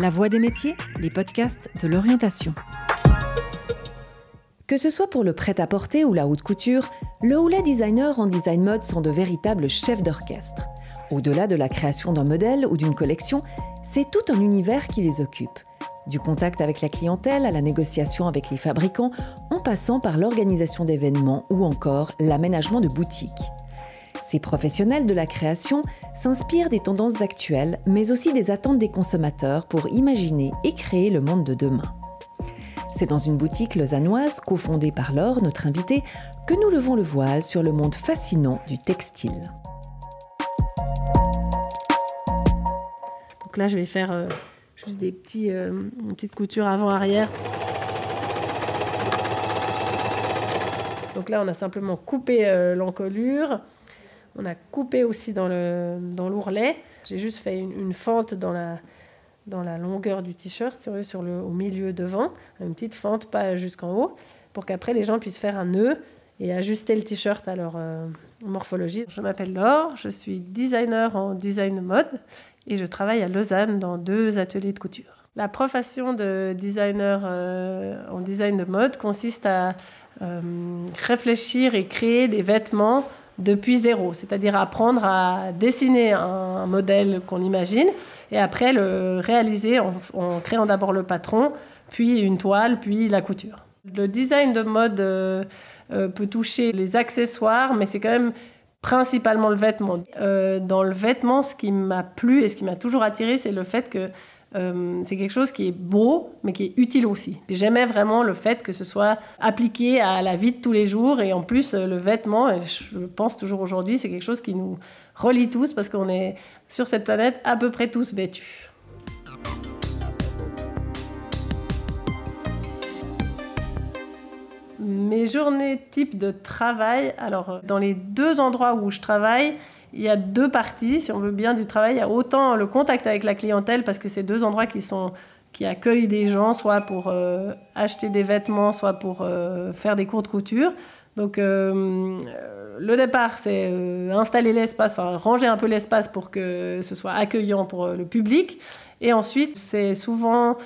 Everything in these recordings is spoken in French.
La Voix des métiers, les podcasts de l'orientation. Que ce soit pour le prêt-à-porter ou la haute couture, le ou designer en design mode sont de véritables chefs d'orchestre. Au-delà de la création d'un modèle ou d'une collection, c'est tout un univers qui les occupe. Du contact avec la clientèle à la négociation avec les fabricants, en passant par l'organisation d'événements ou encore l'aménagement de boutiques. Ces professionnels de la création s'inspirent des tendances actuelles, mais aussi des attentes des consommateurs pour imaginer et créer le monde de demain. C'est dans une boutique lausannoise, cofondée par Laure, notre invitée, que nous levons le voile sur le monde fascinant du textile. Donc là, je vais faire euh, juste des petits, euh, petites coutures avant-arrière. Donc là, on a simplement coupé euh, l'encolure. On a coupé aussi dans l'ourlet. J'ai juste fait une, fente dans la, dans la longueur du t-shirt, sur le, au milieu devant, une petite fente, pas jusqu'en haut, pour qu'après les gens puissent faire un nœud et ajuster le t-shirt à leur euh, morphologie. Je m'appelle Laure, je suis designer en design mode et je travaille à Lausanne dans deux ateliers de couture. La profession de designer euh, en design de mode consiste à euh, réfléchir et créer des vêtements depuis zéro, c'est-à-dire apprendre à dessiner un, modèle qu'on imagine et après le réaliser en, créant d'abord le patron, puis une toile, puis la couture. Le design de mode euh, euh, peut toucher les accessoires, mais c'est quand même principalement le vêtement. Euh, dans le vêtement, ce qui m'a plu et ce qui m'a toujours attiré, c'est le fait que euh, c'est quelque chose qui est beau, mais qui est utile aussi. J'aimais vraiment le fait que ce soit appliqué à la vie de tous les jours. Et en plus, euh, le vêtement, et je pense toujours aujourd'hui, c'est quelque chose qui nous relie tous parce qu'on est sur cette planète à peu près tous vêtus. Mes journées type de travail, alors dans les deux endroits où je travaille, il y a deux parties, si on veut bien, du travail. Il y a autant le contact avec la clientèle, parce que c'est deux endroits qui, sont, qui accueillent des gens, soit pour euh, acheter des vêtements, soit pour euh, faire des cours de couture. Donc, euh, le départ, c'est installer l'espace, enfin, ranger un peu l'espace pour que ce soit accueillant pour le public. Et ensuite, c'est souvent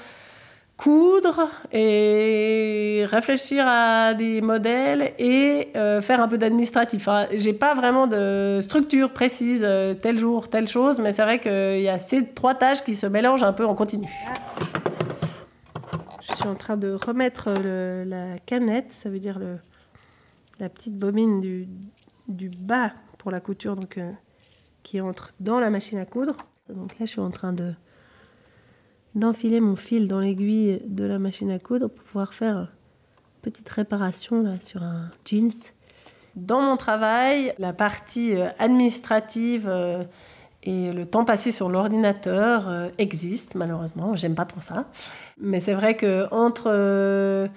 coudre et réfléchir à des modèles et euh, faire un peu d'administratif. Enfin, j'ai pas vraiment de structure précise, euh, tel jour, telle chose, mais c'est vrai qu'il y a ces trois tâches qui se mélangent un peu en continu. Je suis en train de remettre la canette, ça veut dire le, la petite bobine du, du, bas pour la couture, donc euh, qui entre dans la machine à coudre. Donc là, je suis en train de d'enfiler mon fil dans l'aiguille de la machine à coudre pour pouvoir faire une petite réparation là, sur un jeans. Dans mon travail, la partie euh, administrative euh, et le temps passé sur l'ordinateur euh, existe malheureusement. J'aime pas trop ça, mais c'est vrai que entre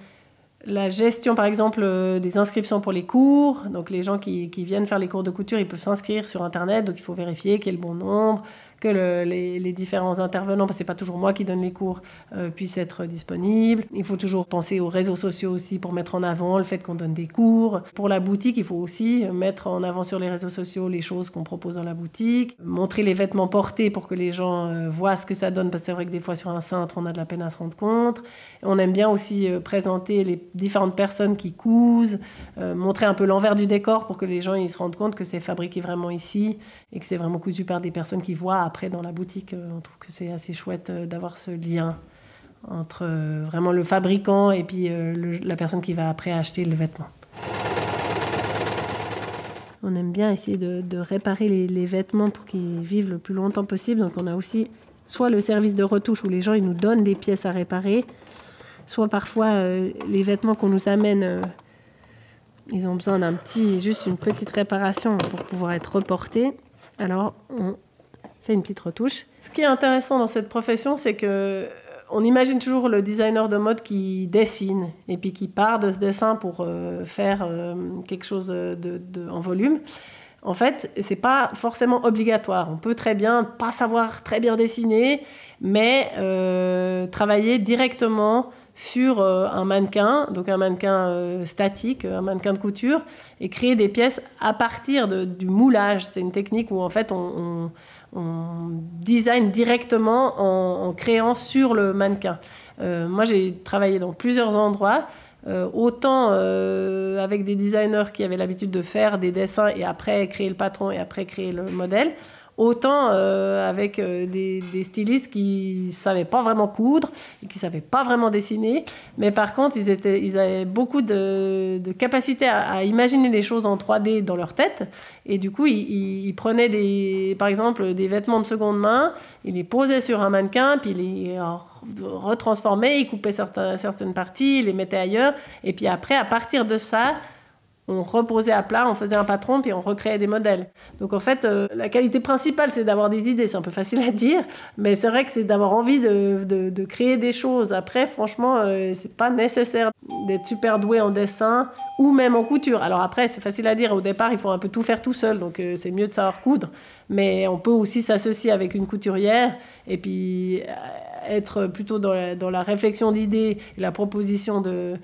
la gestion, par exemple, des inscriptions pour les cours. Donc, les gens qui, qui viennent faire les cours de couture, ils peuvent s'inscrire sur Internet. Donc, il faut vérifier qu'il y ait le bon nombre, que les, différents intervenants, parce que c'est pas toujours moi qui donne les cours, euh, puissent être disponibles. Il faut toujours penser aux réseaux sociaux aussi pour mettre en avant le fait qu'on donne des cours. Pour la boutique, il faut aussi mettre en avant sur les réseaux sociaux les choses qu'on propose dans la boutique, montrer les vêtements portés pour que les gens euh, voient ce que ça donne, parce que c'est vrai que des fois sur un cintre, on a de la peine à se rendre compte. on aime bien aussi euh, présenter les différentes personnes qui cousent, montrer un peu l'envers du décor pour que les gens ils se rendent compte que c'est fabriqué vraiment ici et que c'est vraiment cousu par des personnes qui voient après dans la boutique. Euh, on trouve que c'est assez chouette euh, d'avoir ce lien entre euh, vraiment le fabricant et puis la personne qui va après acheter le vêtement. On aime bien essayer de, réparer les, vêtements pour qu'ils vivent le plus longtemps possible. Donc on a aussi soit le service de retouche où les gens ils nous donnent des pièces à réparer, soit parfois les vêtements qu'on nous amène, ils ont besoin d'un petit, juste une petite réparation pour pouvoir être reportés. Alors on fait une petite retouche. Ce qui est intéressant dans cette profession, c'est que on imagine toujours le designer de mode qui dessine et puis qui part de ce dessin pour euh, faire euh, quelque chose de, en volume. En fait, c'est pas forcément obligatoire. On peut très bien pas savoir très bien dessiner, mais euh, travailler directement sur un mannequin, donc un mannequin statique, un mannequin de couture, et créer des pièces à partir du moulage. C'est une technique où en fait on on design directement en, créant sur le mannequin. Euh, moi, j'ai travaillé dans plusieurs endroits. Euh, autant euh, avec des designers qui avaient l'habitude de faire des dessins et après créer le patron et après créer le modèle, autant euh, avec euh, des, stylistes qui savaient pas vraiment coudre et qui savaient pas vraiment dessiner, mais par contre ils, étaient, ils avaient beaucoup de, capacité à, imaginer les choses en 3D dans leur tête. Et du coup ils, prenaient des, par exemple des vêtements de seconde main, ils les posaient sur un mannequin puis ils les retransformaient, ils coupaient certaines parties, ils les mettaient ailleurs. Et puis après à partir de ça on reposait à plat, on faisait un patron, puis on recréait des modèles. Donc en fait, euh, la qualité principale, c'est d'avoir des idées. C'est un peu facile à dire, mais c'est vrai que c'est d'avoir envie de, créer des choses. Après, franchement, euh, c'est pas nécessaire d'être super doué en dessin ou même en couture. Alors après, c'est facile à dire. Au départ, il faut un peu tout faire tout seul, donc euh, c'est mieux de savoir coudre. Mais on peut aussi s'associer avec une couturière et puis être plutôt dans la, réflexion d'idées la proposition de,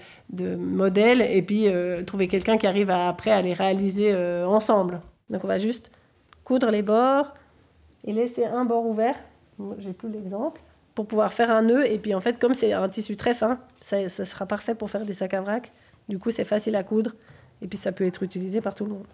modèles, et puis euh, trouver quelqu'un qui arrive après à les réaliser euh, ensemble. Donc on va juste coudre les bords et laisser un bord ouvert, j'ai plus l'exemple, pour pouvoir faire un nœud, et puis en fait comme c'est un tissu très fin, ça, ça sera parfait pour faire des sacs à vrac, du coup c'est facile à coudre, et puis ça peut être utilisé par tout le monde.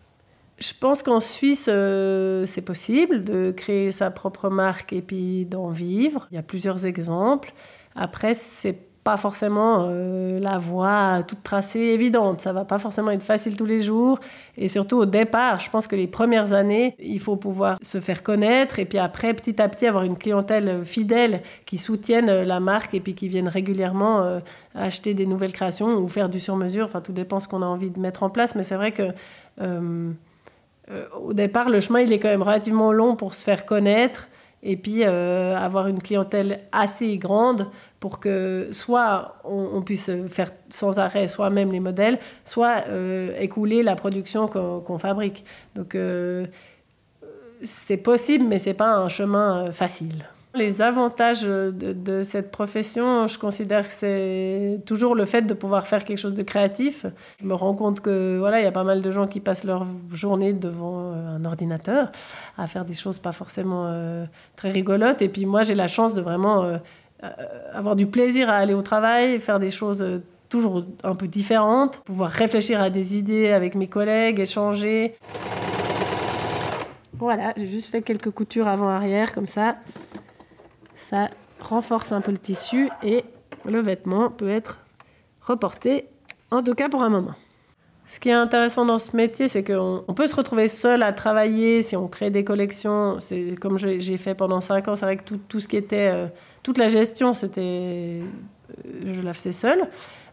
Je pense qu'en Suisse, euh, c'est possible de créer sa propre marque et puis d'en vivre. Il y a plusieurs exemples. Après, c'est pas forcément euh, la voie toute tracée évidente. Ça va pas forcément être facile tous les jours. Et surtout au départ, je pense que les premières années, il faut pouvoir se faire connaître et puis après, petit à petit, avoir une clientèle fidèle qui soutienne la marque et puis qui vienne régulièrement euh, acheter des nouvelles créations ou faire du sur-mesure. Enfin, tout dépend ce qu'on a envie de mettre en place. Mais c'est vrai que au départ, le chemin, il est quand même relativement long pour se faire connaître et puis euh, avoir une clientèle assez grande pour que soit on, puisse faire sans arrêt soi-même les modèles, soit euh, écouler la production qu'on fabrique. Donc c'est possible, mais c'est pas un chemin facile. Les avantages de, cette profession, je considère que c'est toujours le fait de pouvoir faire quelque chose de créatif. Je me rends compte que voilà, il y a pas mal de gens qui passent leur journée devant euh, un ordinateur à faire des choses pas forcément euh, très rigolotes. Et puis moi, j'ai la chance de vraiment euh, avoir du plaisir à aller au travail, faire des choses toujours un peu différentes, pouvoir réfléchir à des idées avec mes collègues, échanger. Voilà, j'ai juste fait quelques coutures avant-arrière comme ça ça renforce un peu le tissu et le vêtement peut être reporté, en tout cas pour un moment. Ce qui est intéressant dans ce métier, c'est qu'on peut se retrouver seul à travailler si on crée des collections. C'est comme j'ai fait pendant 5 ans, c'est vrai que tout, ce qui était euh, toute la gestion, c'était euh, je la faisais seule.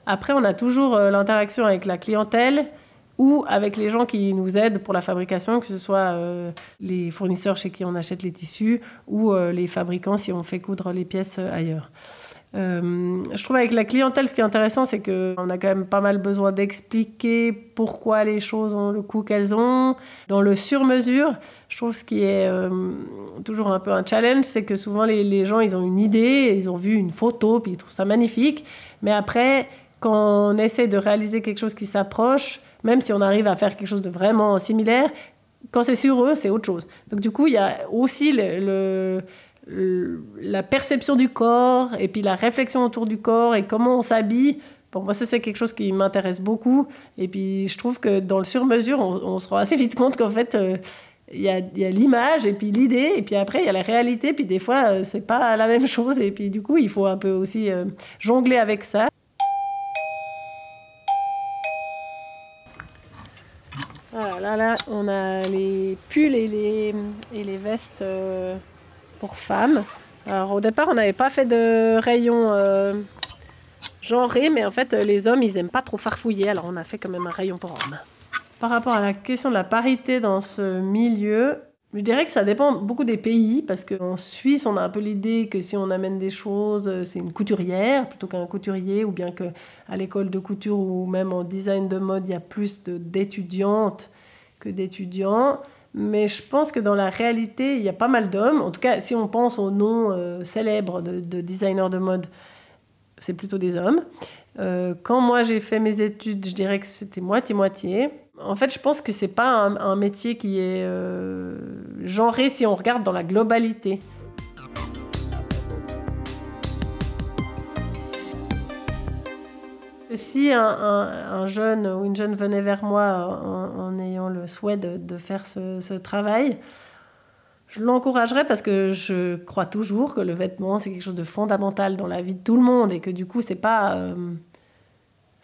Après, on a toujours euh, l'interaction avec la clientèle ou avec les gens qui nous aident pour la fabrication, que ce soit euh, les fournisseurs chez qui on achète les tissus ou euh, les fabricants si on fait coudre les pièces euh, ailleurs. je trouve avec la clientèle, ce qui est intéressant, c'est qu'on a quand même pas mal besoin d'expliquer pourquoi les choses ont le coût qu'elles ont. Dans le sur-mesure, je trouve ce qui est toujours un peu un challenge, c'est que souvent les, les, gens, ils ont une idée, ils ont vu une photo, puis ils trouvent ça magnifique. Mais après, quand on essaie de réaliser quelque chose qui s'approche, même si on arrive à faire quelque chose de vraiment similaire, quand c'est sur eux, c'est autre chose. Donc du coup, il y a aussi la perception du corps et puis la réflexion autour du corps et comment on s'habille. Pour moi, ça, c'est quelque chose qui m'intéresse beaucoup. Et puis, je trouve que dans le sur-mesure, on, se rend assez vite compte qu'en fait, euh, il y a, l'image et puis l'idée, et puis après, il y a la réalité. Puis des fois, euh, c'est pas la même chose. Et puis, du coup, il faut un peu aussi euh, jongler avec ça. Voilà, là, là, on a les pulls et les, et les vestes euh, pour femmes. Alors au départ, on n'avait pas fait de rayon euh, genré, mais en fait, les hommes, ils aiment pas trop farfouiller, alors on a fait quand même un rayon pour hommes. Par rapport à la question de la parité dans ce milieu, je dirais que ça dépend beaucoup des pays, parce qu'en Suisse, on a un peu l'idée que si on amène des choses, c'est une couturière plutôt qu'un couturier, ou bien qu'à l'école de couture ou même en design de mode, il y a plus d'étudiantes que d'étudiants. Mais je pense que dans la réalité, il y a pas mal d'hommes. En tout cas, si on pense aux noms euh, célèbres de, designers de mode, c'est plutôt des hommes. Euh, quand moi j'ai fait mes études, je dirais que c'était moitié-moitié. En fait, je pense que c'est pas un, métier qui est euh, genré si on regarde dans la globalité. Si un, jeune ou une jeune venait vers moi en, ayant le souhait de, faire ce, travail, je l'encouragerais parce que je crois toujours que le vêtement c'est quelque chose de fondamental dans la vie de tout le monde et que du coup c'est pas euh,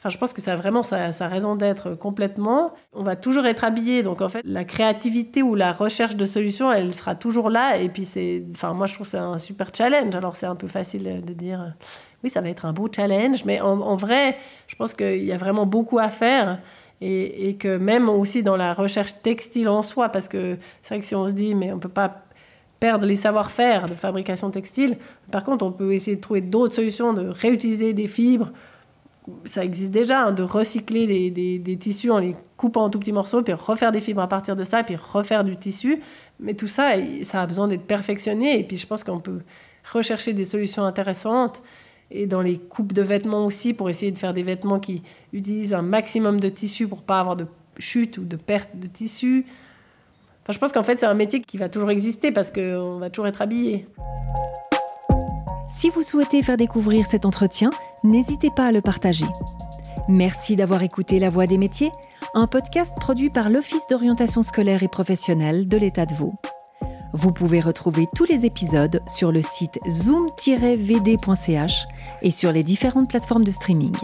Enfin, je pense que ça a vraiment sa, raison d'être complètement. On va toujours être habillé, donc en fait, la créativité ou la recherche de solutions, elle sera toujours là. Et puis, c'est, enfin, moi, je trouve c'est un super challenge. Alors, c'est un peu facile de dire, oui, ça va être un beau challenge, mais en, vrai, je pense qu'il y a vraiment beaucoup à faire. Et, et, que même aussi dans la recherche textile en soi, parce que c'est vrai que si on se dit, mais on peut pas perdre les savoir-faire de fabrication textile, par contre, on peut essayer de trouver d'autres solutions, de réutiliser des fibres ça existe déjà, hein, de recycler des, tissus en les coupant en tout petits morceaux, puis refaire des fibres à partir de ça, puis refaire du tissu. Mais tout ça, ça a besoin d'être perfectionné. Et puis je pense qu'on peut rechercher des solutions intéressantes. Et dans les coupes de vêtements aussi, pour essayer de faire des vêtements qui utilisent un maximum de tissu pour pas avoir de chute ou de perte de tissu. Enfin, je pense qu'en fait, c'est un métier qui va toujours exister parce qu'on va toujours être habillé. Si vous souhaitez faire découvrir cet entretien, n'hésitez pas à le partager. Merci d'avoir écouté La Voix des métiers, un podcast produit par l'Office d'orientation scolaire et professionnelle de l'État de Vaud. Vous pouvez retrouver tous les épisodes sur le site zoom-vd.ch et sur les différentes plateformes de streaming.